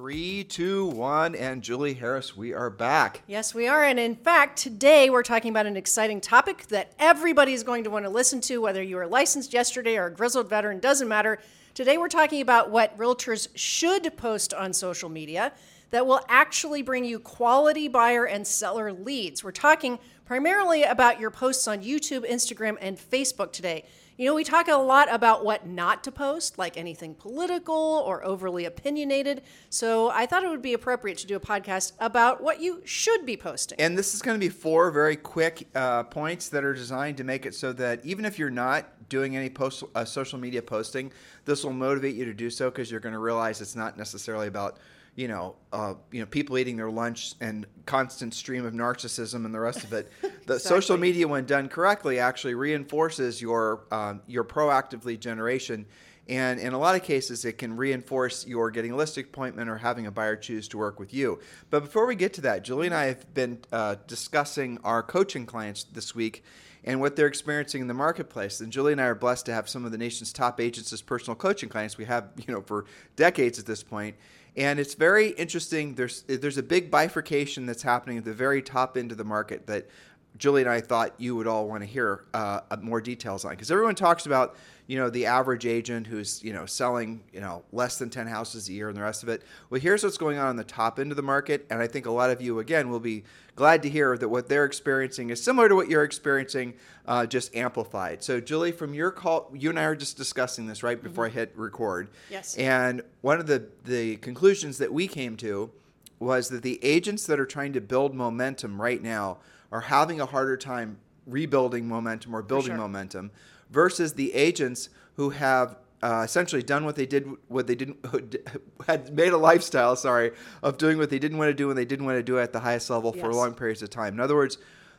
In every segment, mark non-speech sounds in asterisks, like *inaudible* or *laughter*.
Three, two, one, and Julie Harris, we are back. Yes, we are. And in fact, today we're talking about an exciting topic that everybody is going to want to listen to, whether you were licensed yesterday or a grizzled veteran, doesn't matter. Today we're talking about what realtors should post on social media that will actually bring you quality buyer and seller leads. We're talking primarily about your posts on YouTube, Instagram, and Facebook today. You know, we talk a lot about what not to post, like anything political or overly opinionated. So I thought it would be appropriate to do a podcast about what you should be posting. And this is going to be four very quick uh, points that are designed to make it so that even if you're not doing any post, uh, social media posting, this will motivate you to do so because you're going to realize it's not necessarily about you know, uh, you know, people eating their lunch and constant stream of narcissism and the rest of it. *laughs* The exactly. social media, when done correctly, actually reinforces your um, your proactive lead generation, and in a lot of cases, it can reinforce your getting a listing appointment or having a buyer choose to work with you. But before we get to that, Julie and I have been uh, discussing our coaching clients this week and what they're experiencing in the marketplace. And Julie and I are blessed to have some of the nation's top agents as personal coaching clients. We have, you know, for decades at this point. And it's very interesting. There's there's a big bifurcation that's happening at the very top end of the market that Julie and I thought you would all want to hear uh, more details on because everyone talks about you know the average agent who's you know selling you know less than 10 houses a year and the rest of it. Well here's what's going on on the top end of the market and i think a lot of you again will be glad to hear that what they're experiencing is similar to what you're experiencing uh, just amplified. So julie from your call you and i were just discussing this right before mm-hmm. i hit record. Yes. And one of the the conclusions that we came to was that the agents that are trying to build momentum right now are having a harder time rebuilding momentum or building sure. momentum versus the agents who have uh, essentially done what they did, what they didn't, *laughs* had made a lifestyle, sorry, of doing what they didn't want to do and they didn't want to do it at the highest level yes. for long periods of time. In other words,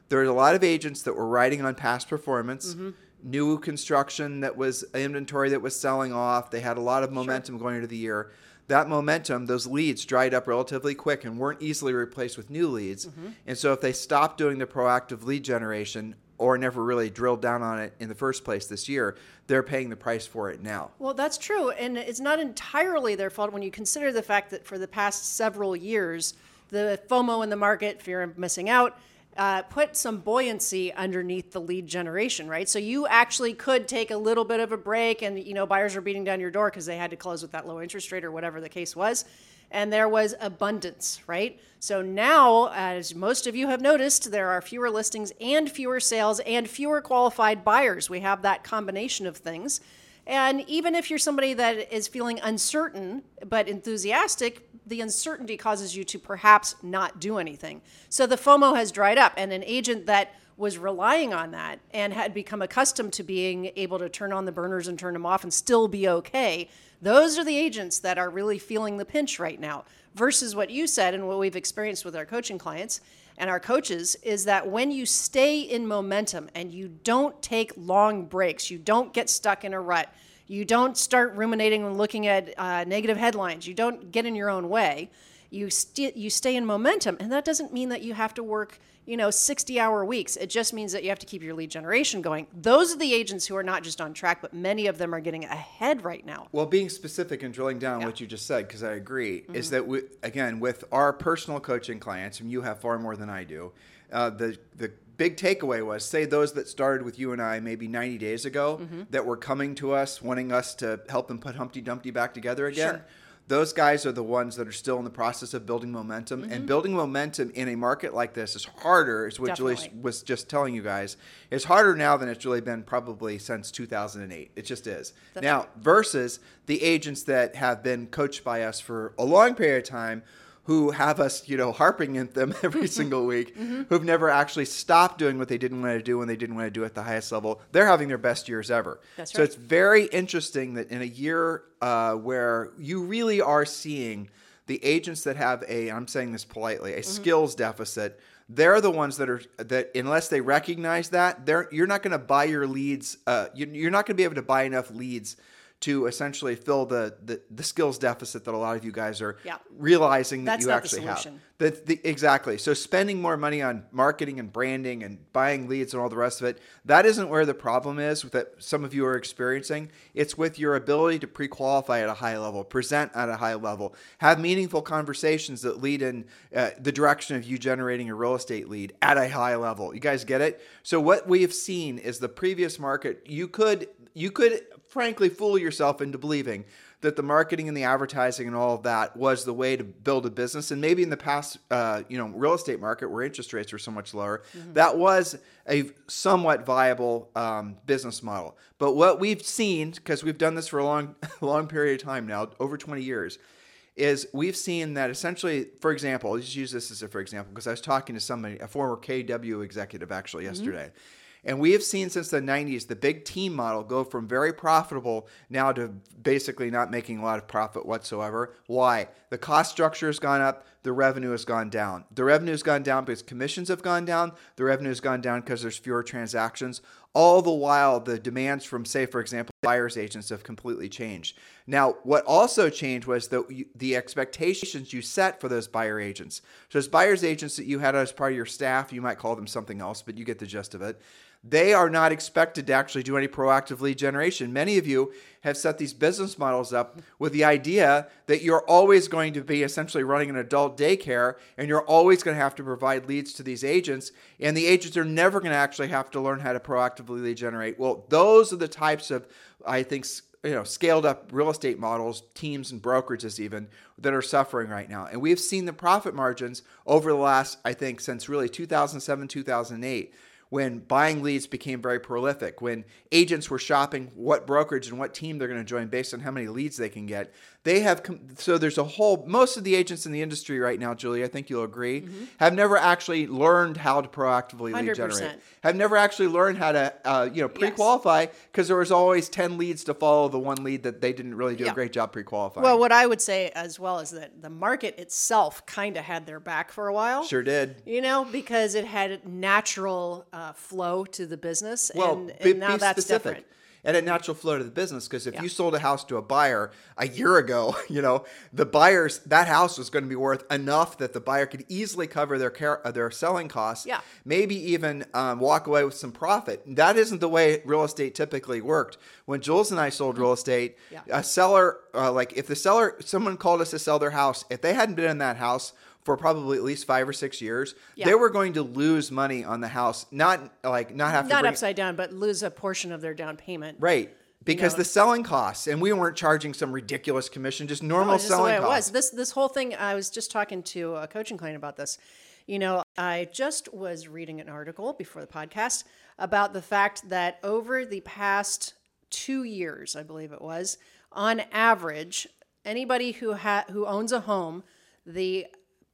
there's a lot of agents that were riding on past performance. Mm-hmm. New construction that was inventory that was selling off. They had a lot of momentum sure. going into the year that momentum, those leads dried up relatively quick and weren't easily replaced with new leads. Mm-hmm. And so if they stopped doing the proactive lead generation or never really drilled down on it in the first place this year, they're paying the price for it now. Well, that's true. And it's not entirely their fault when you consider the fact that for the past several years, the FOMO in the market, fear of missing out, uh, put some buoyancy underneath the lead generation, right? So you actually could take a little bit of a break, and you know buyers are beating down your door because they had to close with that low interest rate or whatever the case was, and there was abundance, right? So now, as most of you have noticed, there are fewer listings and fewer sales and fewer qualified buyers. We have that combination of things. And even if you're somebody that is feeling uncertain but enthusiastic, the uncertainty causes you to perhaps not do anything. So the FOMO has dried up, and an agent that was relying on that and had become accustomed to being able to turn on the burners and turn them off and still be okay, those are the agents that are really feeling the pinch right now. Versus what you said and what we've experienced with our coaching clients and our coaches is that when you stay in momentum and you don't take long breaks, you don't get stuck in a rut, you don't start ruminating and looking at uh, negative headlines. You don't get in your own way. You st- you stay in momentum, and that doesn't mean that you have to work you know 60 hour weeks it just means that you have to keep your lead generation going those are the agents who are not just on track but many of them are getting ahead right now well being specific and drilling down yeah. what you just said because i agree mm-hmm. is that we, again with our personal coaching clients and you have far more than i do uh, the the big takeaway was say those that started with you and I maybe 90 days ago mm-hmm. that were coming to us wanting us to help them put Humpty Dumpty back together again. Sure. Those guys are the ones that are still in the process of building momentum. Mm-hmm. And building momentum in a market like this is harder, is what Definitely. Julie was just telling you guys. It's harder now than it's really been probably since 2008. It just is. That's now, versus the agents that have been coached by us for a long period of time who have us, you know, harping at them *laughs* every single week, mm-hmm. who've never actually stopped doing what they didn't want to do when they didn't want to do it at the highest level. They're having their best years ever. That's so it's very interesting that in a year uh, where you really are seeing the agents that have a I'm saying this politely, a Mm-hmm. skills deficit, they're the ones that are that unless they recognize that, they're you're not going to buy your leads. Uh, you, you're not going to be able to buy enough leads to essentially fill the, the the skills deficit that a lot of you guys are Yeah. realizing that That's you actually have. The, exactly. So spending more money on marketing and branding and buying leads and all the rest of it, that isn't where the problem is that some of you are experiencing. It's with your ability to pre-qualify at a high level, present at a high level, have meaningful conversations that lead in uh, the direction of you generating a real estate lead at a high level. You guys get it? So what we have seen is the previous market, you could you could frankly fool yourself into believing that the marketing and the advertising and all of that was the way to build a business. And maybe in the past, uh, you know, real estate market where interest rates were so much lower, that was a somewhat viable um, business model. But what we've seen, because we've done this for a long, *laughs* long period of time now, over 20 years, is we've seen that essentially, for example, I'll just use this as a for example, because I was talking to somebody, a former KW executive actually yesterday. And we have seen since the 90s the big team model go from very profitable now to basically not making a lot of profit whatsoever. Why? The cost structure has gone up, the revenue has gone down. The revenue has gone down because commissions have gone down, the revenue has gone down because there's fewer transactions. All the while, the demands from, say, for example, buyer's agents have completely changed. Now, what also changed was the, the expectations you set for those buyer agents. So, those buyer's agents that you had as part of your staff, you might call them something else, but you get the gist of it they are not expected to actually do any proactive lead generation. Many of you have set these business models up with the idea that you're always going to be essentially running an adult daycare and you're always going to have to provide leads to these agents, and the agents are never going to actually have to learn how to proactively lead generate. Well, those are the types of, I think, you know, scaled up real estate models, teams and brokerages even that are suffering right now. And we've seen the profit margins over the last, I think, since really 2007, 2008 when buying leads became very prolific, when agents were shopping what brokerage and what team they're going to join based on how many leads they can get. They have com- so there's a whole most of the agents in the industry right now, Julie, I think you'll agree, mm-hmm. have never actually learned how to proactively lead 100%. generate. Have never actually learned how to uh, you know pre-qualify because yes. there was always 10 leads to follow the one lead that they didn't really do yeah. a great job pre-qualifying. Well, what I would say as well is that the market itself kind of had their back for a while. Sure did. You know, because it had natural uh, flow to the business well, and, be, now be that's specific. different and a natural flow to the business because if Yeah. you sold a house to a buyer a year ago, *laughs* you know the buyers that house was going to be worth enough that the buyer could easily cover their care, uh, their selling costs. Yeah. maybe even um, walk away with some profit. That isn't the way real estate typically worked. When Jules and I sold real estate, Yeah. a seller uh, like if the seller someone called us to sell their house, if they hadn't been in that house. For probably at least five or six years, Yeah. they were going to lose money on the house. Not like not have to not upside down, but lose a portion of their down payment. Right. Because know- the selling costs, and we weren't charging some ridiculous commission, just normal No, just the selling way it costs. was. This this whole thing. I was just talking to a coaching client about this. You know, I just was reading an article before the podcast about the fact that over the past two years, I believe it was, on average, anybody who ha- who owns a home, the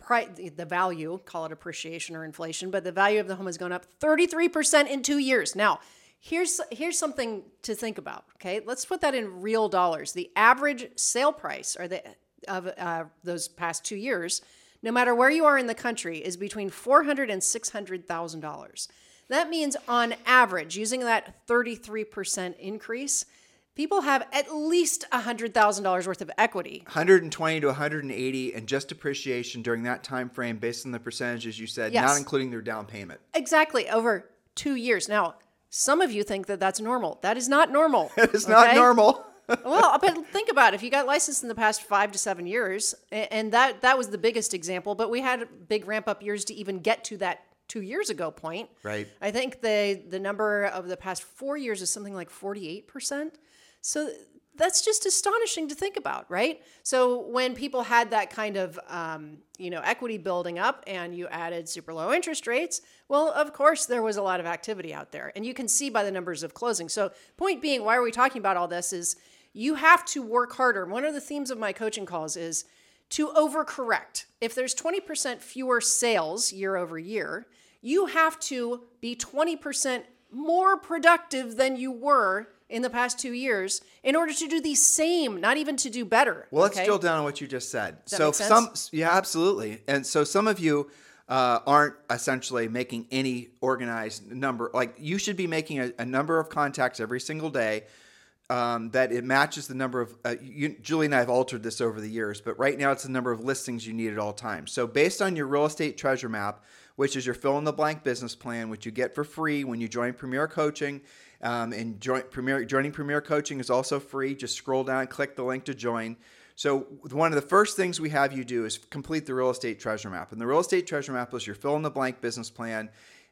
price, the value, call it appreciation or inflation, but the value of the home has gone up 33% in two years. Now, here's here's something to think about. Okay, let's put that in real dollars. The average sale price or the of uh, those past two years, no matter where you are in the country, is between four hundred and six hundred thousand dollars. That means, on average, using that thirty-three percent increase, people have at least hundred thousand dollars worth of equity 120 to 180 and just depreciation during that time frame based on the percentages you said, Yes. not including their down payment. exactly over two years. Now, some of you think that that's normal. That is not normal. *laughs* It's not normal. *laughs* well, but think about it. If you got licensed in the past five to seven years, and that that was the biggest example, but we had big ramp up years to even get to that two years ago point. Right. I think the the number of the past four years is something like forty eight percent. So that's just astonishing to think about, right? So when people had that kind of um, you know equity building up, and you added super low interest rates, well, of course there was a lot of activity out there, and you can see by the numbers of closing. So point being, why are we talking about all this? Is you have to work harder. One of the themes of my coaching calls is to overcorrect. If there's 20% fewer sales year over year, you have to be 20% more productive than you were in the past two years in order to do the same, not even to do better. Well, let's drill down on what you just said. so some, yeah, absolutely. And so some of you uh, aren't essentially making any organized number. Like you should be making a, a number of contacts every single day. Um, that it matches the number of uh, you, Julie and I have altered this over the years, but right now it's the number of listings you need at all times. So based on your real estate treasure map, which is your fill in the blank business plan, which you get for free when you join Premier Coaching, um, and join Premier joining Premier Coaching is also free. Just scroll down, click the link to join. So one of the first things we have you do is complete the real estate treasure map, and the real estate treasure map is your fill in the blank business plan.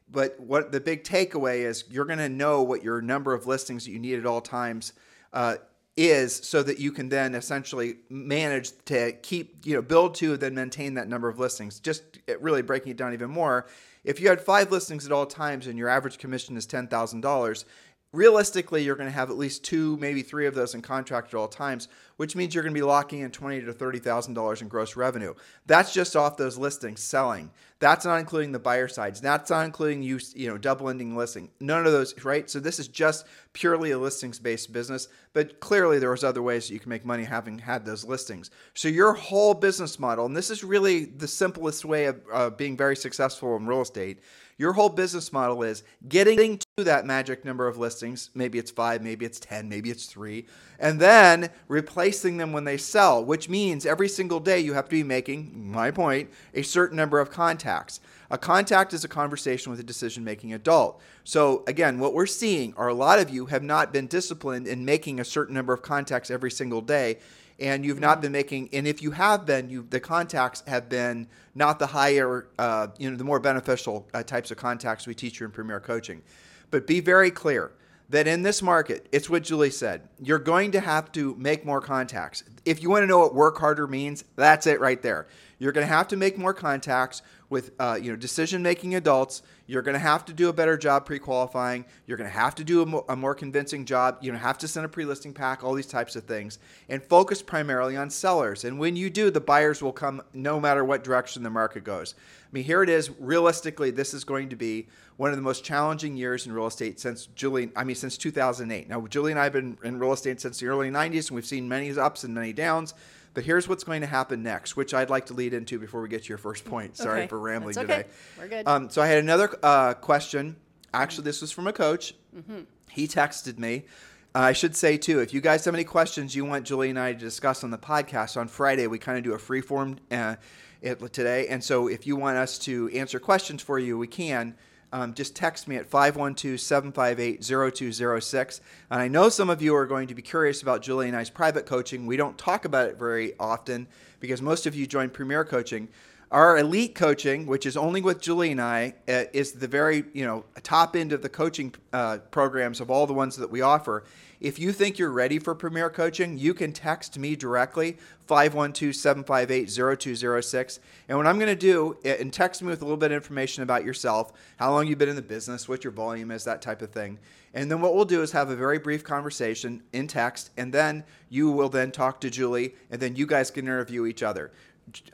But what the big takeaway is, you're going to know what your number of listings that you need at all times uh, is, so that you can then essentially manage to keep, you know, build to, then maintain that number of listings. Just really breaking it down even more. If you had five listings at all times and your average commission is ten thousand dollars, realistically you're going to have at least two maybe three of those in contract at all times which means you're going to be locking in twenty to thirty thousand dollars in gross revenue. That's just off those listings selling. That's not including the buyer sides. That's not including you you know double ending listing. None of those right? So this is just purely a listings based business but clearly there was other ways that you can make money having had those listings. So your whole business model and this is really the simplest way of uh, being very successful in real estate your whole business model is getting that magic number of listings. Maybe it's five, maybe it's 10, maybe it's three, and then replacing them when they sell, which means every single day you have to be making, my point, a certain number of contacts. A contact is a conversation with a decision making adult. So, again, what we're seeing are a lot of you have not been disciplined in making a certain number of contacts every single day and you've not been making and if you have been you the contacts have been not the higher uh, you know the more beneficial uh, types of contacts we teach you in premier coaching but be very clear that in this market it's what julie said you're going to have to make more contacts. If you want to know what work harder means that's it right there. You're going to have to make more contacts with uh, you know decision making adults. You're going to have to do a better job pre-qualifying. You're going to have to do a, mo- a more convincing job. You have to send a pre-listing pack all these types of things. And focus primarily on sellers. And when you do the buyers will come no matter what direction the market goes. I mean here it is realistically this is going to be one of the most challenging years in real estate since julie i mean since 2008 now julie and i have been in real estate since the early 90s and we've seen many ups and many downs but here's what's going to happen next, which I'd like to lead into before we get to your first point. Sorry Okay. for rambling That's okay. today. We're good. Um, so I had another uh, question. Actually, this was from a coach. He texted me. Uh, I should say too, if you guys have any questions you want Julie and I to discuss on the podcast on Friday, we kind of do a free form uh, today. And so if you want us to answer questions for you, we can. Um, just text me at 512 758 0206. And I know some of you are going to be curious about Julie and I's private coaching. We don't talk about it very often because most of you join Premier Coaching. Our elite coaching, which is only with Julie and I, uh, is the very you know top end of the coaching uh, programs of all the ones that we offer. If you think you're ready for Premier Coaching, you can text me directly 512-758-0206. And what I'm going to do uh, and text me with a little bit of information about yourself, how long you've been in the business, what your volume is, that type of thing. And then what we'll do is have a very brief conversation in text and then you will then talk to Julie and then you guys can interview each other.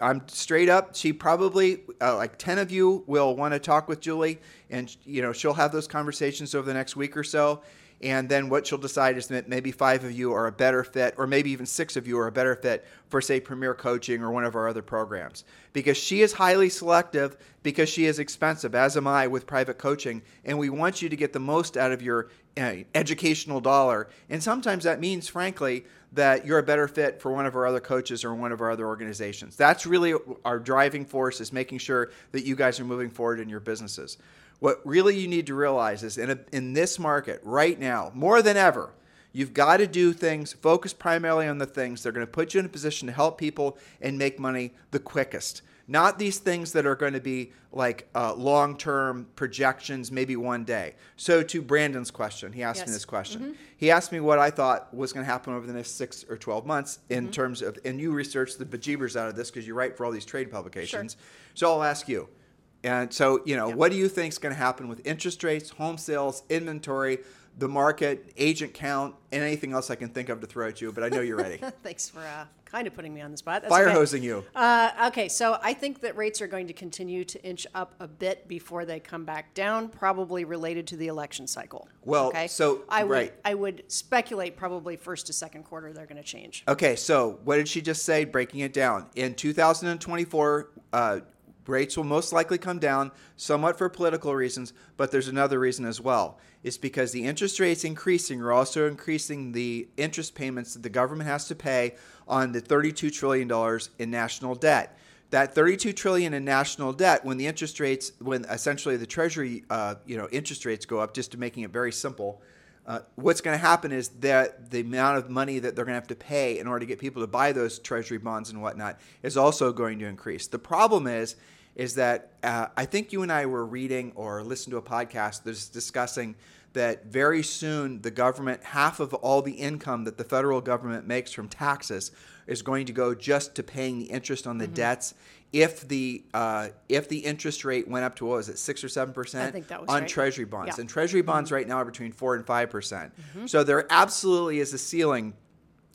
I'm straight up. She probably uh, like ten of you will want to talk with Julie, and you know she'll have those conversations over the next week or so. And then what she'll decide is that maybe five of you are a better fit, or maybe even six of you are a better fit for, say, Premier Coaching or one of our other programs. Because she is highly selective, because she is expensive, as am I with private coaching. And we want you to get the most out of your uh, educational dollar. And sometimes that means, frankly, that you're a better fit for one of our other coaches or one of our other organizations. That's really our driving force is making sure that you guys are moving forward in your businesses. What really you need to realize is in, a, in this market right now, more than ever, you've got to do things, focus primarily on the things that are going to put you in a position to help people and make money the quickest. Not these things that are going to be like uh, long term projections, maybe one day. So, to Brandon's question, he asked me this question. He asked me what I thought was going to happen over the next six or 12 months in terms of, and you researched the bejeebers out of this because you write for all these trade publications. Sure. So, I'll ask you. And so, you know, what do you think is going to happen with interest rates, home sales, inventory, the market, agent count, and anything else I can think of to throw at you. But I know you're ready. *laughs* Thanks for uh, kind of putting me on the spot. That's Fire okay. hosing you. Uh, okay, so I think that rates are going to continue to inch up a bit before they come back down, probably related to the election cycle. Well, okay? so- I would right. I would speculate probably first to second quarter they're going to change. Okay, so what did she just say? Breaking it down. In 2024, uh, rates will most likely come down somewhat for political reasons, but there's another reason as well. It's because the interest rates increasing are also increasing the interest payments that the government has to pay on the 32 trillion dollars in national debt. That 32 trillion in national debt, when the interest rates, when essentially the Treasury, uh, you know, interest rates go up, just to making it very simple, uh, what's going to happen is that the amount of money that they're going to have to pay in order to get people to buy those treasury bonds and whatnot is also going to increase. The problem is, is that uh, I think you and I were reading or listened to a podcast that's discussing that very soon the government, half of all the income that the federal government makes from taxes, is going to go just to paying the interest on the debts. If the uh, if the interest rate went up to what was it six or seven percent I think that was on right. treasury bonds, Yeah. and treasury bonds right now are between four and five percent. Mm-hmm. So there absolutely is a ceiling.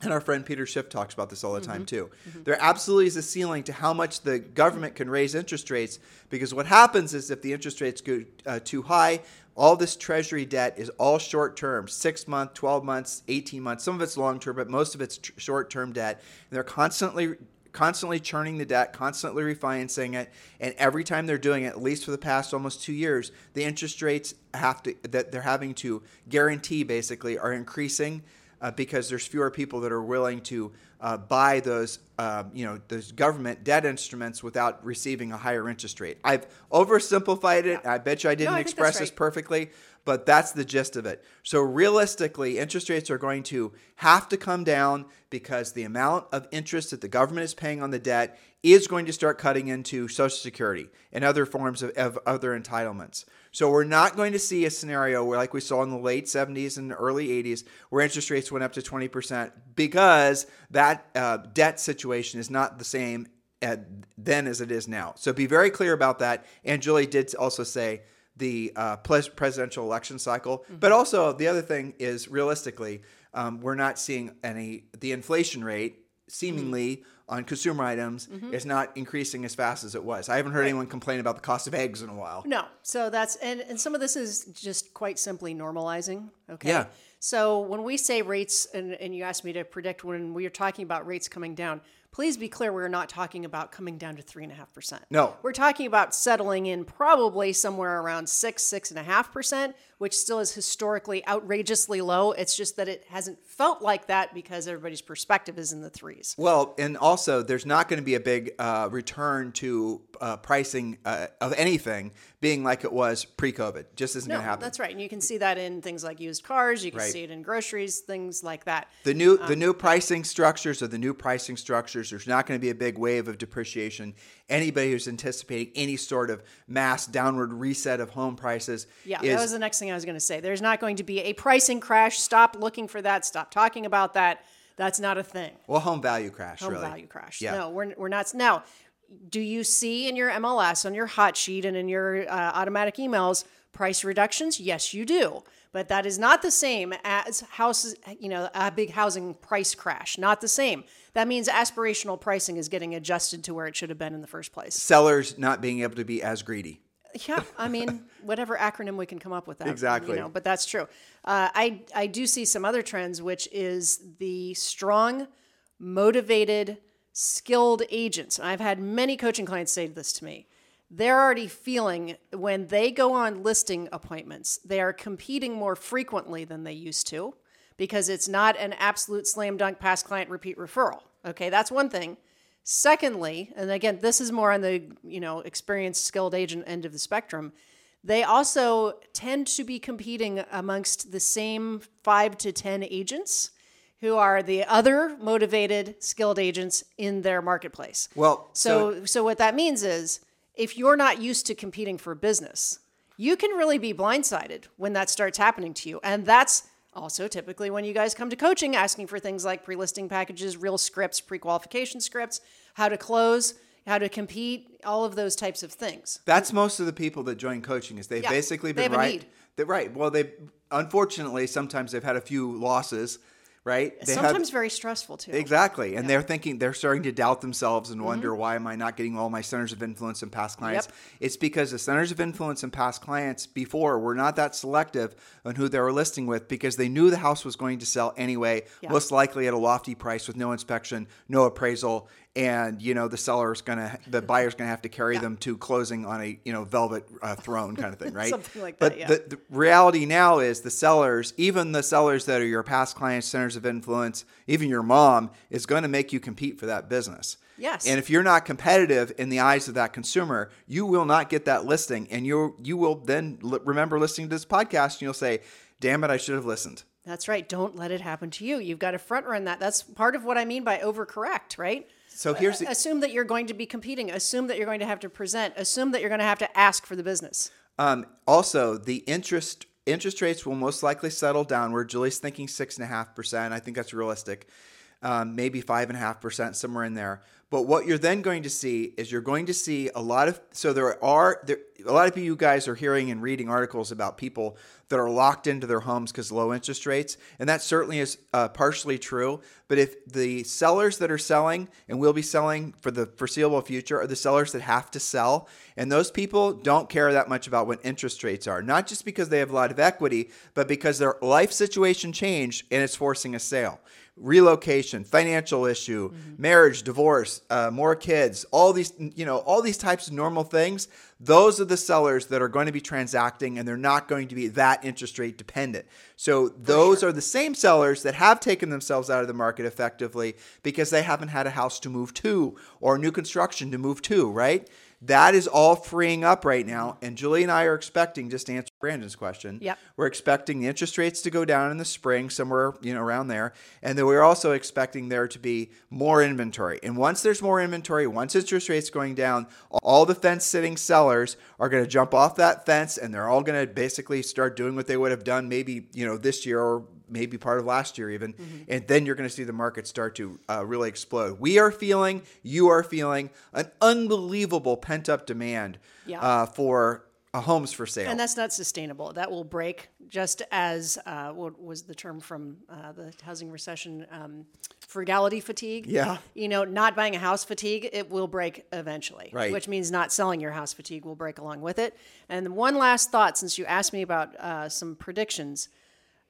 And our friend Peter Schiff talks about this all the time too. There absolutely is a ceiling to how much the government can raise interest rates because what happens is if the interest rates go uh, too high, all this treasury debt is all short term, six month, 12 months, 18 months. Some of it's long term, but most of it's tr- short term debt. And they're constantly constantly churning the debt, constantly refinancing it, and every time they're doing it, at least for the past almost two years, the interest rates have to that they're having to guarantee basically are increasing uh, because there's fewer people that are willing to uh, buy those um, you know those government debt instruments without receiving a higher interest rate. I've oversimplified it. I bet you I didn't I express that's this perfectly, but that's the gist of it. So realistically, interest rates are going to have to come down because the amount of interest that the government is paying on the debt is going to start cutting into Social Security and other forms of, of other entitlements. So we're not going to see a scenario where, like we saw in the late 70s and early 80s, where interest rates went up to 20% because that uh, debt situation is not the same at, then as it is now. So be very clear about that. And Julie did also say the uh, pres- presidential election cycle, but also the other thing is realistically, um, we're not seeing any the inflation rate seemingly on consumer items is not increasing as fast as it was. I haven't heard anyone complain about the cost of eggs in a while. No, so that's and, and some of this is just quite simply normalizing. Okay. Yeah. So when we say rates, and, and you asked me to predict when we are talking about rates coming down, please be clear we're not talking about coming down to three and a half percent. No. We're talking about settling in probably somewhere around six, six and a half percent, which still is historically outrageously low. It's just that it hasn't felt like that because everybody's perspective is in the threes. Well, and also there's not going to be a big uh, return to uh, pricing uh, of anything being like it was pre-COVID. Just isn't No, going to happen. that's right. And you can see that in things like used cars. You can Right. see it in groceries, things like that. The new Um, the new pricing structures are the new pricing structures. There's not going to be a big wave of depreciation. Anybody who's anticipating any sort of mass downward reset of home prices Yeah, is that was the next thing I was going to say. There's not going to be a pricing crash. Stop looking for that. Stop talking about that. That's not a thing. well home value crash. Home really. value crash. Yeah. No, we're, we're not. Now, do you see in your MLS, on your hot sheet, and in your uh, automatic emails price reductions? Yes, you do. But that is not the same as houses, you know, a big housing price crash. Not the same. That means aspirational pricing is getting adjusted to where it should have been in the first place. Sellers not being able to be as greedy. Yeah, I mean, whatever acronym we can come up with that. Exactly. You know, but that's true. Uh, I I do see some other trends, which is the strong, motivated, skilled agents. And I've had many coaching clients say this to me. They're already feeling when they go on listing appointments, they are competing more frequently than they used to because it's not an absolute slam dunk past client repeat referral. Okay, that's one thing. Secondly, and again, this is more on the you know experienced, skilled agent end of the spectrum. They also tend to be competing amongst the same five to ten agents who are the other motivated, skilled agents in their marketplace. Well, So, so what that means is if you're not used to competing for business, you can really be blindsided when that starts happening to you. And that's also typically when you guys come to coaching asking for things like pre-listing packages, real scripts, pre-qualification scripts, how to close. how to compete, all of those types of things. That's most of the people that join coaching is they've Yeah, basically they been a right. right. Well, they unfortunately sometimes they've had a few losses, right? They have- Sometimes very stressful too. Exactly. And they're thinking, they're starting to doubt themselves and wonder, Mm-hmm. why am I not getting all my centers of influence and past clients? Yep. It's because the centers of influence and past clients before were not that selective on who they were listing with because they knew the house was going to sell anyway, Yeah. most likely at a lofty price with no inspection, no appraisal. And you know the seller's gonna, the buyer's gonna have to carry them to closing on a you know velvet uh, throne kind of thing, right? Something like but that, yeah. the, the reality now is the sellers, even the sellers that are your past clients, centers of influence, even your mom, is going to make you compete for that business. Yes. And if you're not competitive in the eyes of that consumer, you will not get that listing, and you you will then l- remember listening to this podcast, and you'll say, "Damn it, I should have listened." That's right. Don't let it happen to you. You've got to front run that. That's part of what I mean by overcorrect, right? So here's the, Assume that you're going to be competing. Assume that you're going to have to present. Assume that you're going to have to ask for the business. Um, also, the interest interest rates will most likely settle downward. Julie's thinking six and a half percent. I think that's realistic. Um, maybe five and a half percent, somewhere in there. But what you're then going to see is you're going to see a lot of so there are there a lot of you guys are hearing and reading articles about people that are locked into their homes because low interest rates, and that certainly is uh, partially true. But if the sellers that are selling and will be selling for the foreseeable future are the sellers that have to sell, and those people don't care that much about what interest rates are, not just because they have a lot of equity, but because their life situation changed and it's forcing a sale relocation, financial issue, marriage, divorce, uh, more kids, all these, you know, all these types of normal things. Those are the sellers that are going to be transacting and they're not going to be that interest rate dependent. So those are the same sellers that have taken themselves out of the market effectively because they haven't had a house to move to or new construction to move to, right? That is all freeing up right now. And Julie and I are expecting, just to answer Brandon's question, Yep. we're expecting the interest rates to go down in the spring, somewhere you know around there, and then we're also expecting there to be more inventory. And once there's more inventory, once interest rates going down, all the fence-sitting sellers are going to jump off that fence, and they're all going to basically start doing what they would have done maybe you know this year or maybe part of last year even, and then you're going to see the market start to uh, really explode. We are feeling, you are feeling an unbelievable pent-up demand Yeah. uh, for. Homes for sale. And that's not sustainable. That will break, just as uh, what was the term from uh, the housing recession? Um, frugality fatigue. Yeah. You know, not buying a house fatigue, it will break eventually. Right. Which means not selling your house fatigue will break along with it. And one last thought, since you asked me about uh, some predictions.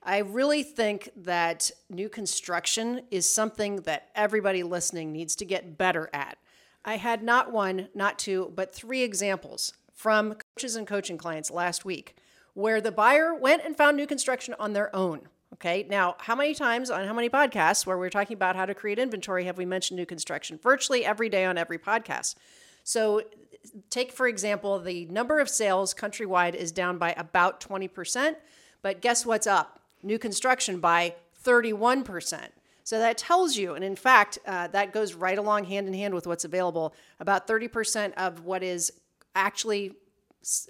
I really think that new construction is something that everybody listening needs to get better at. I had not one, not two, but three examples from coaches and coaching clients last week where the buyer went and found new construction on their own. Okay, now how many times on how many podcasts where we're talking about how to create inventory have we mentioned new construction? Virtually every day on every podcast. So, take for example, the number of sales countrywide is down by about 20%, but guess what's up? New construction by 31%. So that tells you, and in fact, uh, that goes right along hand in hand with what's available. About 30% of what is actually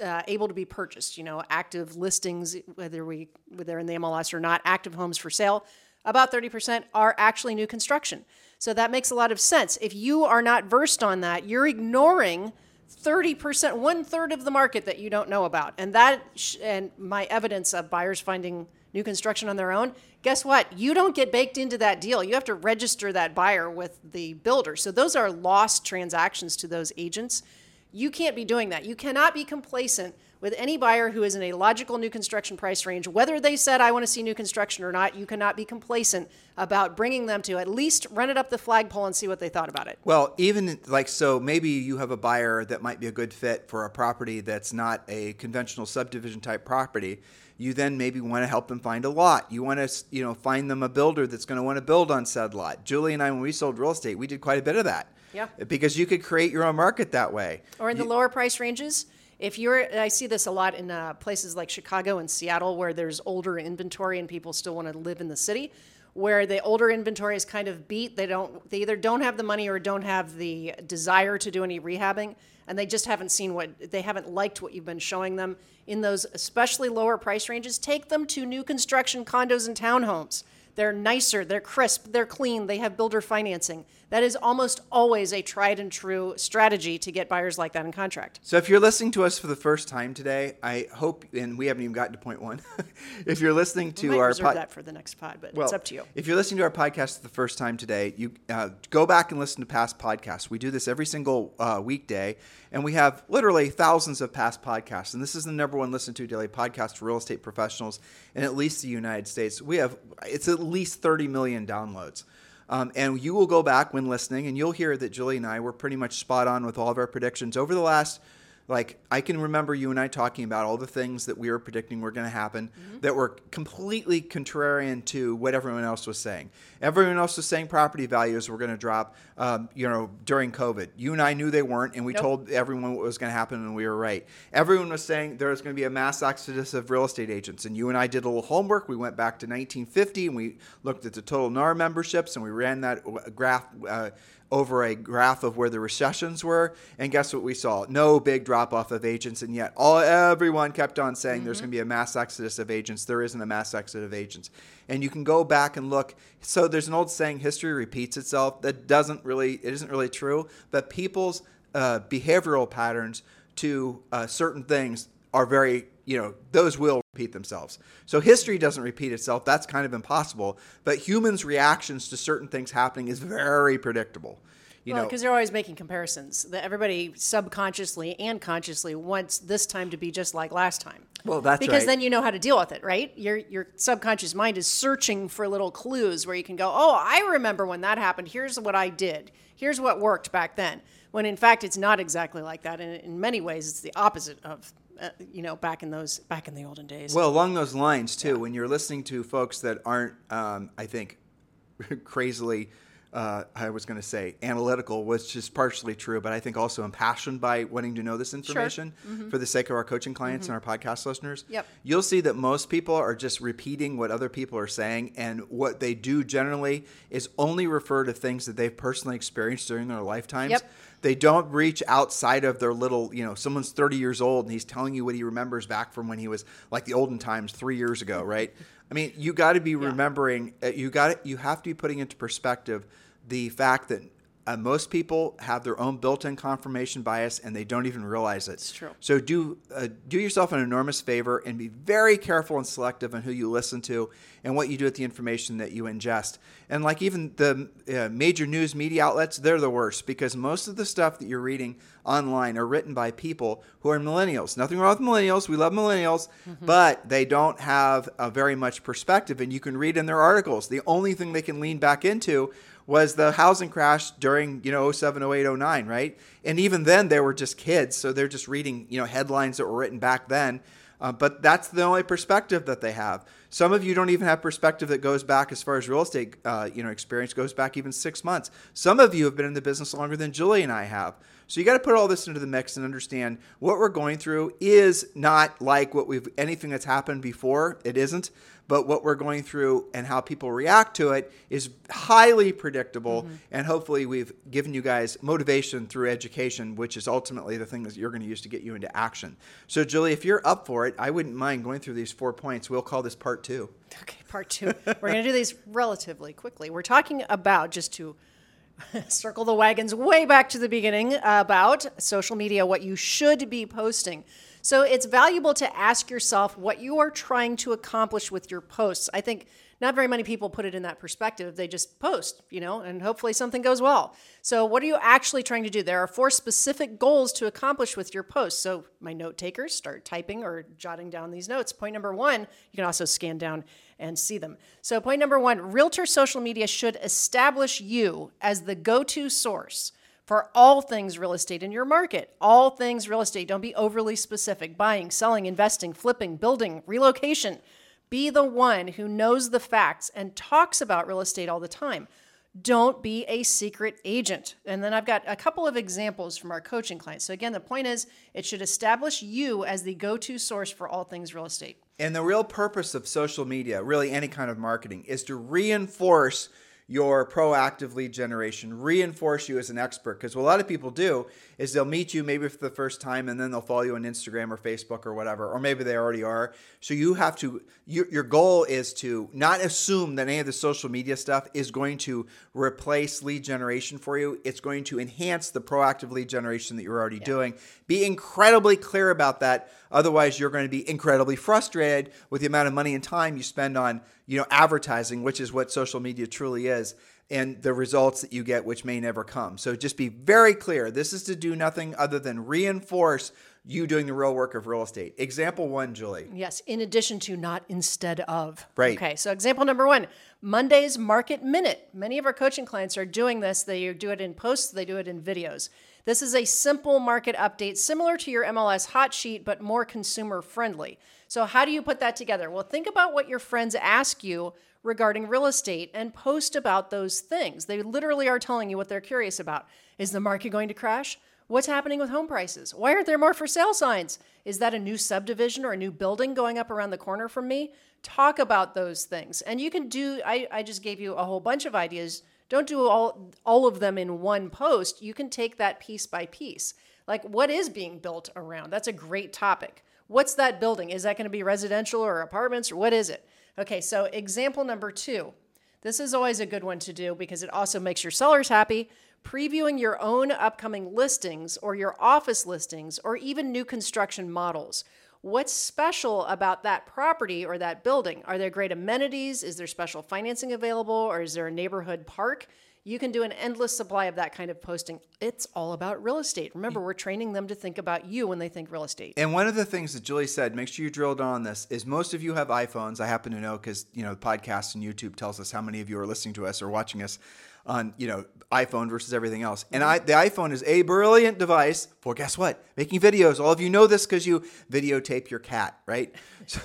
uh, able to be purchased, you know, active listings, whether we whether they're in the MLS or not, active homes for sale, about 30% are actually new construction. So that makes a lot of sense. If you are not versed on that, you're ignoring 30%, one third of the market that you don't know about. And that, and my evidence of buyers finding new construction on their own, guess what? You don't get baked into that deal. You have to register that buyer with the builder. So those are lost transactions to those agents. You can't be doing that. You cannot be complacent with any buyer who is in a logical new construction price range, whether they said, I want to see new construction or not. You cannot be complacent about bringing them to at least run it up the flagpole and see what they thought about it. Well, even like so, maybe you have a buyer that might be a good fit for a property that's not a conventional subdivision type property. You then maybe want to help them find a lot. You want to, you know, find them a builder that's going to want to build on said lot. Julie and I, when we sold real estate, we did quite a bit of that. Yeah. Because you could create your own market that way. Or in the lower price ranges, if you're, I see this a lot in uh, places like Chicago and Seattle where there's older inventory and people still want to live in the city, where the older inventory is kind of beat. They don't, they either don't have the money or don't have the desire to do any rehabbing, and they just haven't seen what they haven't liked what you've been showing them in those especially lower price ranges. Take them to new construction condos and townhomes. They're nicer, they're crisp, they're clean, they have builder financing. That is almost always a tried and true strategy to get buyers like that in contract. So if you're listening to us for the first time today, I hope, and we haven't even gotten to point one. *laughs* if you're listening to our reserve pod- that for the next pod, but well, it's up to you. If you're listening to our podcast for the first time today, you uh, go back and listen to past podcasts. We do this every single uh, weekday, and we have literally thousands of past podcasts. And this is the number one listened to daily podcast for real estate professionals in at least the United States. We have it's at least 30 million downloads. Um, and you will go back when listening, and you'll hear that Julie and I were pretty much spot on with all of our predictions. Over the last like I can remember you and I talking about all the things that we were predicting were going to happen that were completely contrarian to what everyone else was saying. Everyone else was saying property values were going to drop, um, you know, during COVID. You and I knew they weren't, and we Nope. told everyone what was going to happen, and we were right. Everyone was saying there was going to be a mass exodus of real estate agents, and you and I did a little homework. We went back to 1950 and we looked at the total NAR memberships, and we ran that graph. Uh, over a graph of where the recessions were, and guess what we saw? No big drop off of agents, and yet all everyone kept on saying there's going to be a mass exodus of agents. There isn't a mass exodus of agents, and you can go back and look. So there's an old saying, history repeats itself. That doesn't really, it isn't really true, but people's uh, behavioral patterns to uh, certain things are very, you know, those will repeat themselves. So history doesn't repeat itself. That's kind of impossible. But humans' reactions to certain things happening is very predictable. You well, know, because they're always making comparisons. That everybody subconsciously and consciously wants this time to be just like last time. Well, that's because right. then you know how to deal with it, right? Your your subconscious mind is searching for little clues where you can go, "Oh, I remember when that happened. Here's what I did. Here's what worked back then." When in fact, it's not exactly like that, and in many ways, it's the opposite of, uh, you know, back in those back in the olden days. Well, along those lines too, when you're listening to folks that aren't, um, I think, *laughs* crazily, uh, I was going to say analytical, which is partially true, but I think also impassioned by wanting to know this information for the sake of our coaching clients and our podcast listeners. Yep. You'll see that most people are just repeating what other people are saying, and what they do generally is only refer to things that they've personally experienced during their lifetimes. Yep. They don't reach outside of their little, you know, someone's 30 years old and he's telling you what he remembers back from when he was like the olden times three years ago, right? *laughs* I mean, you got to be remembering, uh, you got you have to be putting into perspective the fact that uh, most people have their own built-in confirmation bias and they don't even realize it. It's true. So do uh, do yourself an enormous favor and be very careful and selective on who you listen to and what you do with the information that you ingest. And like even the uh, major news media outlets, they're the worst because most of the stuff that you're reading online are written by people who are millennials. Nothing wrong with millennials. We love millennials, but they don't have a very much perspective. And you can read in their articles. The only thing they can lean back into was the housing crash during you know 07 08 09 right? And even then they were just kids so they're just reading you know headlines that were written back then. Uh, but that's the only perspective that they have. Some of you don't even have perspective that goes back as far as real estate uh, you know experience goes back even six months. Some of you have been in the business longer than julie and i have. So you got to put all this into the mix and understand what we're going through is not like what we've anything that's happened before. It isn't but what we're going through and how people react to it is highly predictable. Mm-hmm. And hopefully, we've given you guys motivation through education, which is ultimately the thing that you're going to use to get you into action. So, Julie, if you're up for it, I wouldn't mind going through these four points. We'll call this part two. Okay, part two. We're going to do these relatively quickly. We're talking about, just to *laughs* circle the wagons way back to the beginning, about social media, what you should be posting. So it's valuable to ask yourself what you are trying to accomplish with your posts. I think not very many people put it in that perspective. They just post, you know, and hopefully something goes well. So, what are you actually trying to do? There are four specific goals to accomplish with your post. So, my note takers start typing or jotting down these notes. Point number one, you can also scan down and see them. So, point number one Realtor social media should establish you as the go to source for all things real estate in your market. All things real estate. Don't be overly specific. Buying, selling, investing, flipping, building, relocation. Be the one who knows the facts and talks about real estate all the time. Don't be a secret agent. And then I've got a couple of examples from our coaching clients. So, again, the point is it should establish you as the go to source for all things real estate. And the real purpose of social media, really any kind of marketing, is to reinforce your proactive lead generation, reinforce you as an expert. Because what a lot of people do is they'll meet you maybe for the first time and then they'll follow you on Instagram or Facebook or whatever, or maybe they already are. So you have to, your, your goal is to not assume that any of the social media stuff is going to replace lead generation for you. It's going to enhance the proactive lead generation that you're already yeah. doing. Be incredibly clear about that. Otherwise, you're going to be incredibly frustrated with the amount of money and time you spend on, you know, advertising, which is what social media truly is and the results that you get, which may never come. So just be very clear. This is to do nothing other than reinforce you doing the real work of real estate. Example one, Julie. Yes, in addition to, not instead of. Right. Okay, so example number one Monday's Market Minute. Many of our coaching clients are doing this. They do it in posts, they do it in videos. This is a simple market update similar to your MLS hot sheet, but more consumer friendly. So, how do you put that together? Well, think about what your friends ask you regarding real estate and post about those things. They literally are telling you what they're curious about. Is the market going to crash? What's happening with home prices? Why aren't there more for sale signs? Is that a new subdivision or a new building going up around the corner from me? Talk about those things. And you can do, I, I just gave you a whole bunch of ideas. Don't do all, all of them in one post. You can take that piece by piece. Like, what is being built around? That's a great topic. What's that building? Is that going to be residential or apartments or what is it? Okay, so example number two. This is always a good one to do because it also makes your sellers happy. Previewing your own upcoming listings or your office listings or even new construction models. What's special about that property or that building? Are there great amenities? Is there special financing available? Or is there a neighborhood park? You can do an endless supply of that kind of posting. It's all about real estate. Remember, we're training them to think about you when they think real estate. And one of the things that Julie said, make sure you drill down on this, is most of you have iPhones. I happen to know because you know the podcast and YouTube tells us how many of you are listening to us or watching us on you know iPhone versus everything else. And I, the iPhone is a brilliant device for guess what? Making videos. All of you know this because you videotape your cat, right?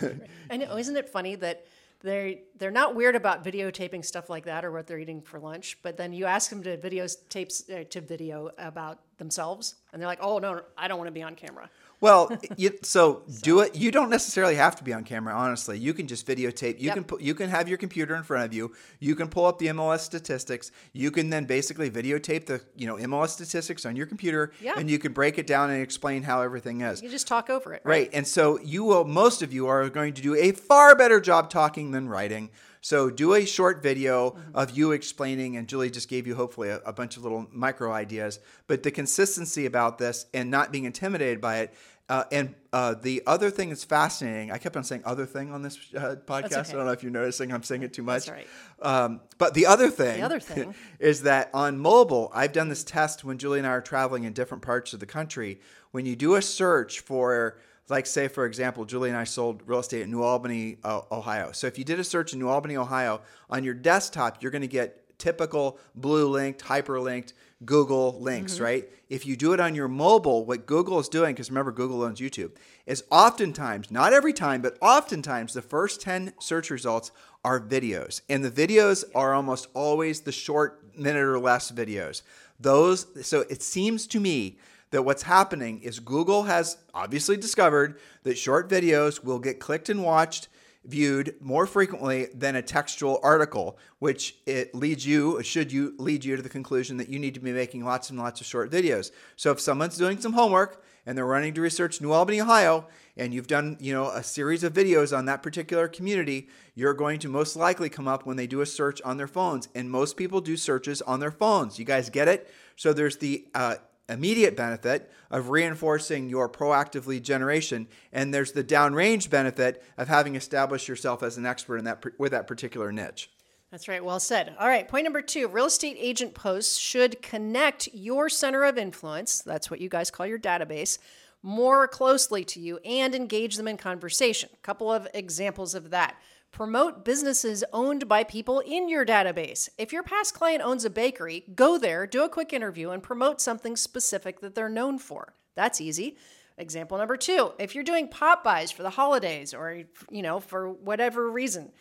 *laughs* I know. Isn't it funny that they're they're not weird about videotaping stuff like that or what they're eating for lunch. But then you ask them to videotape uh, to video about themselves, and they're like, "Oh no, I don't want to be on camera." Well, you, so, *laughs* so, do it. You don't necessarily have to be on camera. Honestly, you can just videotape. You yep. can put, you can have your computer in front of you. You can pull up the MLS statistics. You can then basically videotape the you know MLS statistics on your computer, yeah. and you can break it down and explain how everything is. You just talk over it, right? right? And so you will. Most of you are going to do a far better job talking than writing. So do a short video mm-hmm. of you explaining, and Julie just gave you hopefully a, a, bunch of little micro ideas. But the consistency about this and not being intimidated by it uh, and uh, the other thing that's fascinating, I kept on saying other thing on this uh, podcast. Okay. I don't know if you're noticing I'm saying it too much. Right. Um, but the other thing, the other *laughs* thing is that on mobile, I've done this test when Julie and I are traveling in different parts of the country. When you do a search for, like, say, for example, Julie and I sold real estate in New Albany, uh, Ohio. So if you did a search in New Albany, Ohio, on your desktop, you're going to get typical blue linked, hyperlinked Google links, mm-hmm. right? If you do it on your mobile, what Google is doing, because remember, Google owns YouTube, is oftentimes, not every time, but oftentimes, the first 10 search results are videos. And the videos are almost always the short minute or less videos. Those, so it seems to me that what's happening is Google has obviously discovered that short videos will get clicked and watched viewed more frequently than a textual article, which it leads you, should you lead you to the conclusion that you need to be making lots and lots of short videos. So if someone's doing some homework and they're running to research New Albany, Ohio, and you've done, you know, a series of videos on that particular community, you're going to most likely come up when they do a search on their phones. And most people do searches on their phones. You guys get it? So there's the uh, immediate benefit of reinforcing your proactive lead generation and there's the downrange benefit of having established yourself as an expert in that with that particular niche. That's right. Well said. All right point number two real estate agent posts should connect your center of influence that's what you guys call your database more closely to you and engage them in conversation. A couple of examples of that Promote businesses owned by people in your database. If your past client owns a bakery, go there, do a quick interview, and promote something specific that they're known for. That's easy. Example number two if you're doing pop bys for the holidays or, you know, for whatever reason,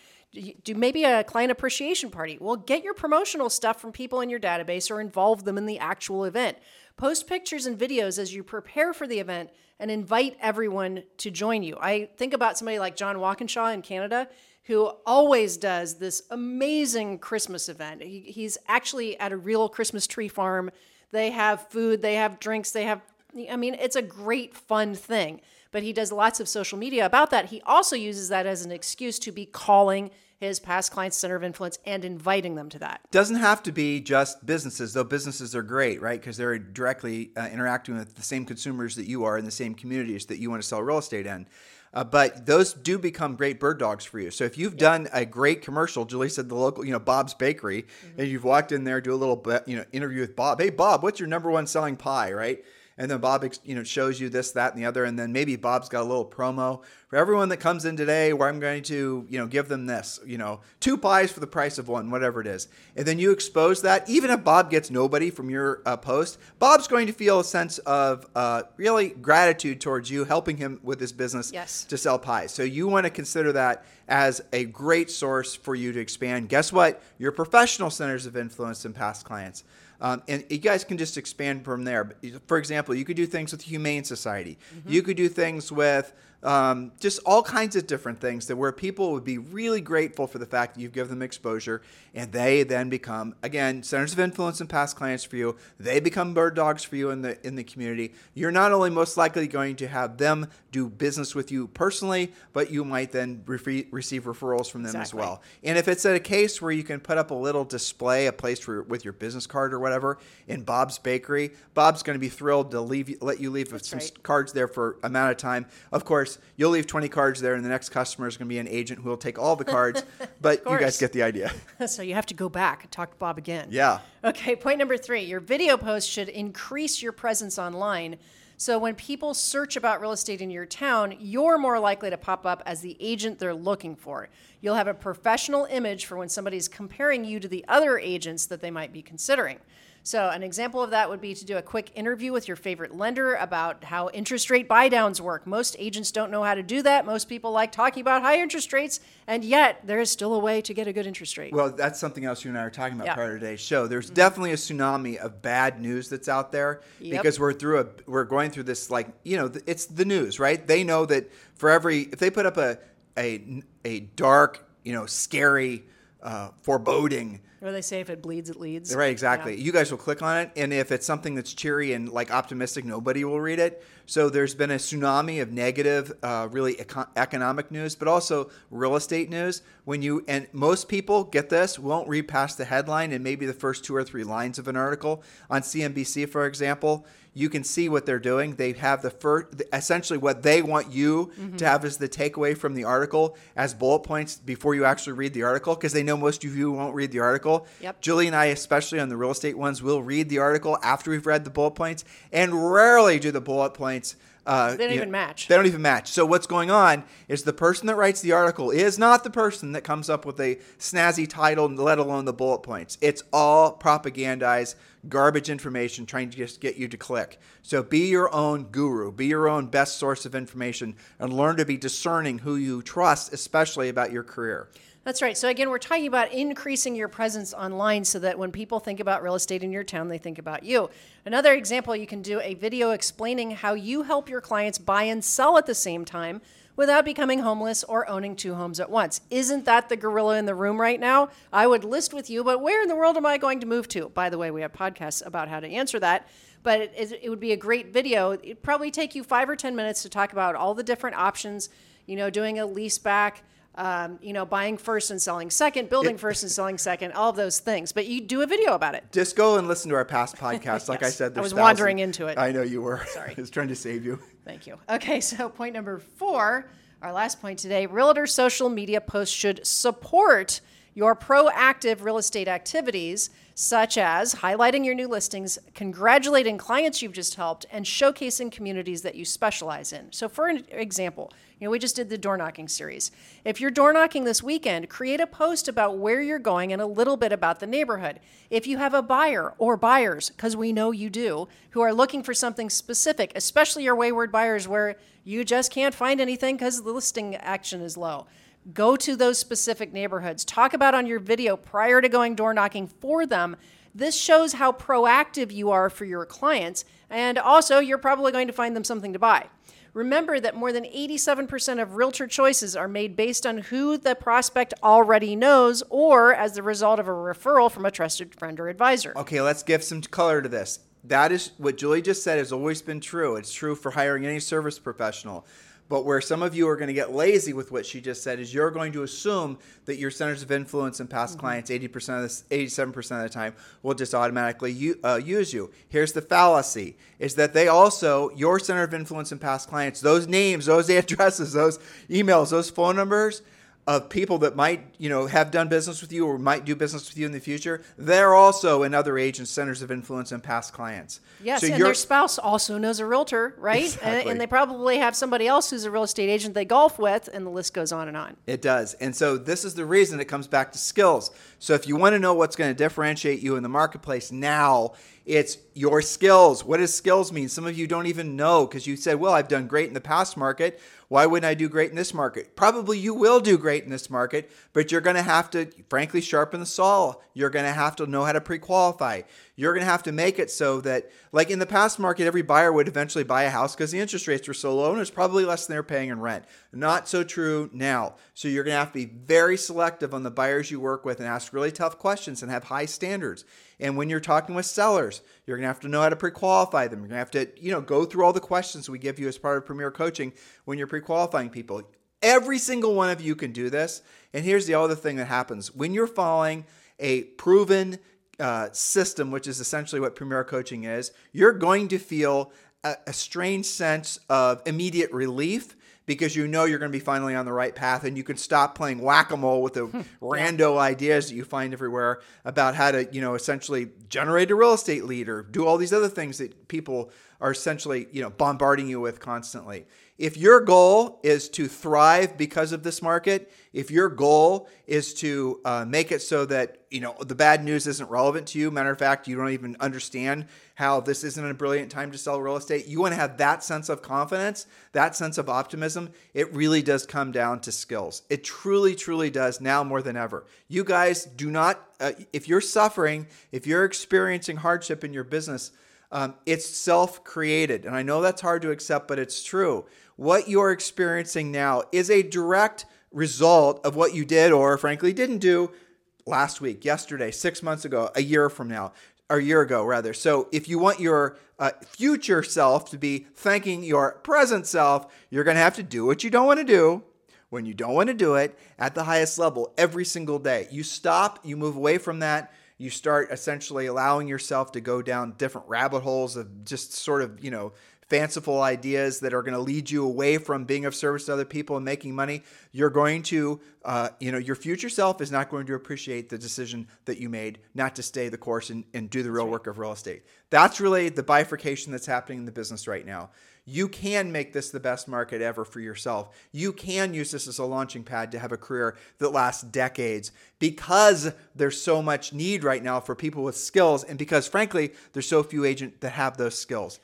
do maybe a client appreciation party. Well, get your promotional stuff from people in your database or involve them in the actual event. Post pictures and videos as you prepare for the event and invite everyone to join you. I think about somebody like John Walkinshaw in Canada who always does this amazing Christmas event. He, he's actually at a real Christmas tree farm. They have food, they have drinks, they have, I mean, it's a great, fun thing. But he does lots of social media about that. He also uses that as an excuse to be calling his past clients center of influence and inviting them to that. Doesn't have to be just businesses, though businesses are great, right? Because they're directly uh, interacting with the same consumers that you are in the same communities that you want to sell real estate in. Uh, but those do become great bird dogs for you. So if you've yep. done a great commercial, Julie said the local, you know, Bob's Bakery, mm-hmm. and you've walked in there, do a little, you know, interview with Bob. Hey, Bob, what's your number one selling pie, right? And then Bob, you know, shows you this, that, and the other, and then maybe Bob's got a little promo for everyone that comes in today, where I'm going to, you know, give them this, you know, two pies for the price of one, whatever it is, and then you expose that. Even if Bob gets nobody from your uh, post, Bob's going to feel a sense of uh, really gratitude towards you, helping him with his business yes. to sell pies. So you want to consider that as a great source for you to expand. Guess what? Your professional centers of influence and past clients. Um, and you guys can just expand from there. For example, you could do things with Humane Society. Mm-hmm. You could do things with um, just all kinds of different things that where people would be really grateful for the fact that you've given them exposure and they then become again centers of influence and past clients for you they become bird dogs for you in the in the community you're not only most likely going to have them do business with you personally but you might then re- receive referrals from them exactly. as well and if it's at a case where you can put up a little display a place for with your business card or whatever in Bob's bakery Bob's going to be thrilled to leave let you leave That's some right. cards there for amount of time of course course, you'll leave 20 cards there, and the next customer is going to be an agent who will take all the cards. *laughs* but you guys get the idea. *laughs* so you have to go back and talk to Bob again. Yeah. Okay, point number three your video post should increase your presence online. So when people search about real estate in your town, you're more likely to pop up as the agent they're looking for. You'll have a professional image for when somebody's comparing you to the other agents that they might be considering. So, an example of that would be to do a quick interview with your favorite lender about how interest rate buydowns work. Most agents don't know how to do that. Most people like talking about high interest rates, and yet there is still a way to get a good interest rate. Well, that's something else you and I are talking about yeah. prior to today's show. There's mm-hmm. definitely a tsunami of bad news that's out there yep. because we're through a we're going through this like you know it's the news, right? They know that for every if they put up a a a dark you know scary uh, foreboding or they say if it bleeds, it leads. Right, exactly. Yeah. You guys will click on it, and if it's something that's cheery and like optimistic, nobody will read it. So there's been a tsunami of negative, uh, really econ- economic news, but also real estate news. When you and most people get this won't read past the headline and maybe the first two or three lines of an article on CNBC, for example you can see what they're doing. They have the first, essentially what they want you mm-hmm. to have as the takeaway from the article as bullet points before you actually read the article, because they know most of you won't read the article. Yep. Julie and I, especially on the real estate ones, will read the article after we've read the bullet points, and rarely do the bullet points uh, they don't even know, match. They don't even match. So what's going on is the person that writes the article is not the person that comes up with a snazzy title, let alone the bullet points. It's all propagandized garbage information trying to just get you to click. So be your own guru, be your own best source of information, and learn to be discerning who you trust, especially about your career. That's right. So, again, we're talking about increasing your presence online so that when people think about real estate in your town, they think about you. Another example, you can do a video explaining how you help your clients buy and sell at the same time without becoming homeless or owning two homes at once. Isn't that the gorilla in the room right now? I would list with you, but where in the world am I going to move to? By the way, we have podcasts about how to answer that. But it, it would be a great video. It'd probably take you five or 10 minutes to talk about all the different options, you know, doing a lease back um, you know, buying first and selling second, building *laughs* first and selling second, all of those things. But you do a video about it. Just go and listen to our past podcasts. Like *laughs* yes. I said, I was wandering into it. I know you were. *laughs* Sorry. I was trying to save you. Thank you. Okay, so point number four, our last point today realtor social media posts should support your proactive real estate activities, such as highlighting your new listings, congratulating clients you've just helped, and showcasing communities that you specialize in. So, for an example, you know, we just did the door knocking series. If you're door knocking this weekend, create a post about where you're going and a little bit about the neighborhood. If you have a buyer or buyers, because we know you do, who are looking for something specific, especially your wayward buyers where you just can't find anything because the listing action is low. Go to those specific neighborhoods. Talk about on your video prior to going door knocking for them. This shows how proactive you are for your clients, and also you're probably going to find them something to buy. Remember that more than 87% of realtor choices are made based on who the prospect already knows or as the result of a referral from a trusted friend or advisor. Okay, let's give some color to this. That is what Julie just said has always been true. It's true for hiring any service professional. But where some of you are going to get lazy with what she just said is you're going to assume that your centers of influence and past mm-hmm. clients, 80% of this, 87% of the time, will just automatically u- uh, use you. Here's the fallacy is that they also, your center of influence and past clients, those names, those *laughs* addresses, those emails, those phone numbers, of people that might, you know, have done business with you or might do business with you in the future, they're also in other agents' centers of influence and past clients. Yes, so and their spouse also knows a realtor, right? Exactly. And, and, they probably have somebody else who's a real estate agent they golf with, and the list goes on and on. It does. And so this is the reason it comes back to skills. So if you want to know what's going to differentiate you in the marketplace now, it's your skills. What does skills mean? Some of you don't even know because you said, well, I've done great in the past market. Why wouldn't I do great in this market? Probably you will do great in this market, but you're going to have to, frankly, sharpen the saw. You're going to have to know how to pre qualify. You're going to have to make it so that, like in the past market, every buyer would eventually buy a house because the interest rates were so low and it's probably less than they're paying in rent. Not so true now. So you're going to have to be very selective on the buyers you work with and ask really tough questions and have high standards. And when you're talking with sellers, you're going to have to know how to pre-qualify them. You're going to have to, you know, go through all the questions we give you as part of Premier Coaching when you're pre-qualifying people. Every single one of you can do this. And here's the other thing that happens when you're following a proven uh, system, which is essentially what Premier Coaching is, you're going to feel a, a strange sense of immediate relief because you know you're going to be finally on the right path and you can stop playing whack-a-mole with the rando ideas that you find everywhere about how to, you know, essentially generate a real estate lead or do all these other things that people are essentially, you know, bombarding you with constantly. If your goal is to thrive because of this market, if your goal is to uh, make it so that you know the bad news isn't relevant to you, matter of fact, you don't even understand how this isn't a brilliant time to sell real estate. You want to have that sense of confidence, that sense of optimism. It really does come down to skills. It truly, truly does now more than ever. You guys do not. Uh, if you're suffering, if you're experiencing hardship in your business. Um, it's self created. And I know that's hard to accept, but it's true what you're experiencing now is a direct result of what you did or frankly didn't do last week, yesterday, six months ago, a year from now, or a year ago, rather. So if you want your uh, future self to be thanking your present self, you're going to have to do what you don't want to do when you don't want to do it at the highest level every single day. You stop, you move away from that. You start essentially allowing yourself to go down different rabbit holes of just sort of, you know, fanciful ideas that are going to lead you away from being of service to other people and making money, you're going to, uh, you know, your future self is not going to appreciate the decision that you made not to stay the course and, and do the real work of real estate. That's really the bifurcation that's happening in the business right now. You can make this the best market ever for yourself. You can use this as a launching pad to have a career that lasts decades because there's so much need right now for people with skills and because frankly, there's so few agents that have those skills.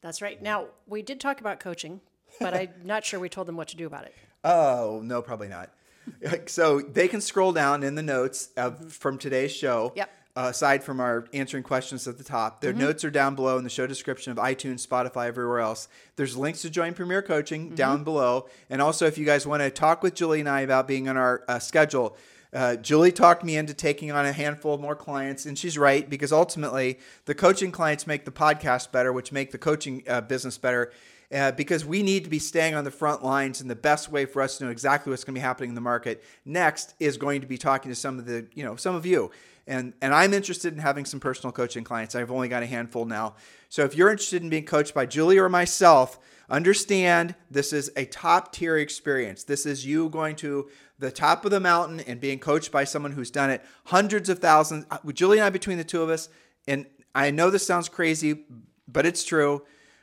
That's right. Now, we did talk about coaching, but I'm *laughs* not sure we told them what to do about it. Oh, no, probably not. *laughs* so they can scroll down in the notes of, mm-hmm. from today's show. Yep. Uh, aside from our answering questions at the top, their mm-hmm. notes are down below in the show description of iTunes, Spotify, everywhere else. There's links to join Premier Coaching mm-hmm. down below. And also, if you guys want to talk with Julie and I about being on our uh, schedule, uh, Julie talked me into taking on a handful of more clients, and she's right because ultimately the coaching clients make the podcast better, which make the coaching uh, business better. Uh, because we need to be staying on the front lines, and the best way for us to know exactly what's going to be happening in the market next is going to be talking to some of the, you know, some of you. And and I'm interested in having some personal coaching clients. I've only got a handful now. So if you're interested in being coached by Julie or myself, understand this is a top tier experience. This is you going to the top of the mountain and being coached by someone who's done it hundreds of thousands. Uh, Julie and I, between the two of us, and I know this sounds crazy, but it's true.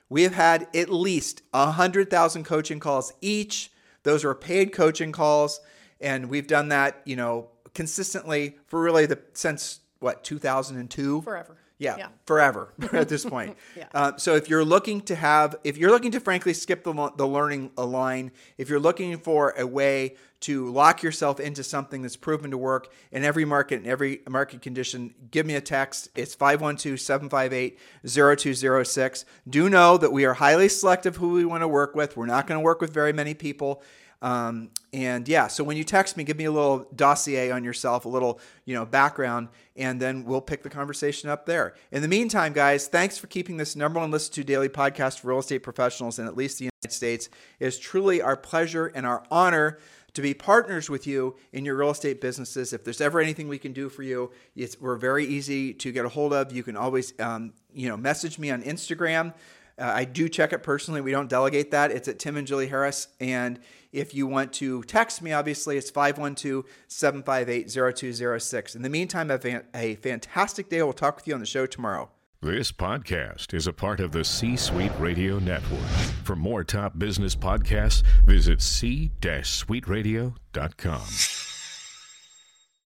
We have had at least 100,000 coaching calls each. Those are paid coaching calls. And we've done that, you know, consistently for really the since what 2002 forever Yeah, Yeah. forever *laughs* at this point. Yeah. uh, so if you're looking to have, if you're looking to frankly skip the, the learning line, if you're looking for a way to lock yourself into something that's proven to work in every market, in every market condition, give me a text. It's 512 758 0206. Do know that we are highly selective who we want to work with. We're not going to work with very many people. Um, and yeah, so when you text me, give me a little dossier on yourself, a little, you know, background, and then we'll pick the conversation up there. In the meantime, guys, thanks for keeping this number one listened to daily podcast for real estate professionals in at least the United States. It is truly our pleasure and our honor to be partners with you in your real estate businesses. If there's ever anything we can do for you, it's, we're very easy to get a hold of. You can always, um, you know, message me on Instagram. Uh, I do check it personally. We don't delegate that. It's at Tim and Julie Harris. And if you want to text me, obviously it's 512 758 0206. In the meantime, have a fantastic day. We'll talk with you on the show tomorrow. This podcast is a part of the C Suite Radio Network. For more top business podcasts, visit c-suiteradio.com.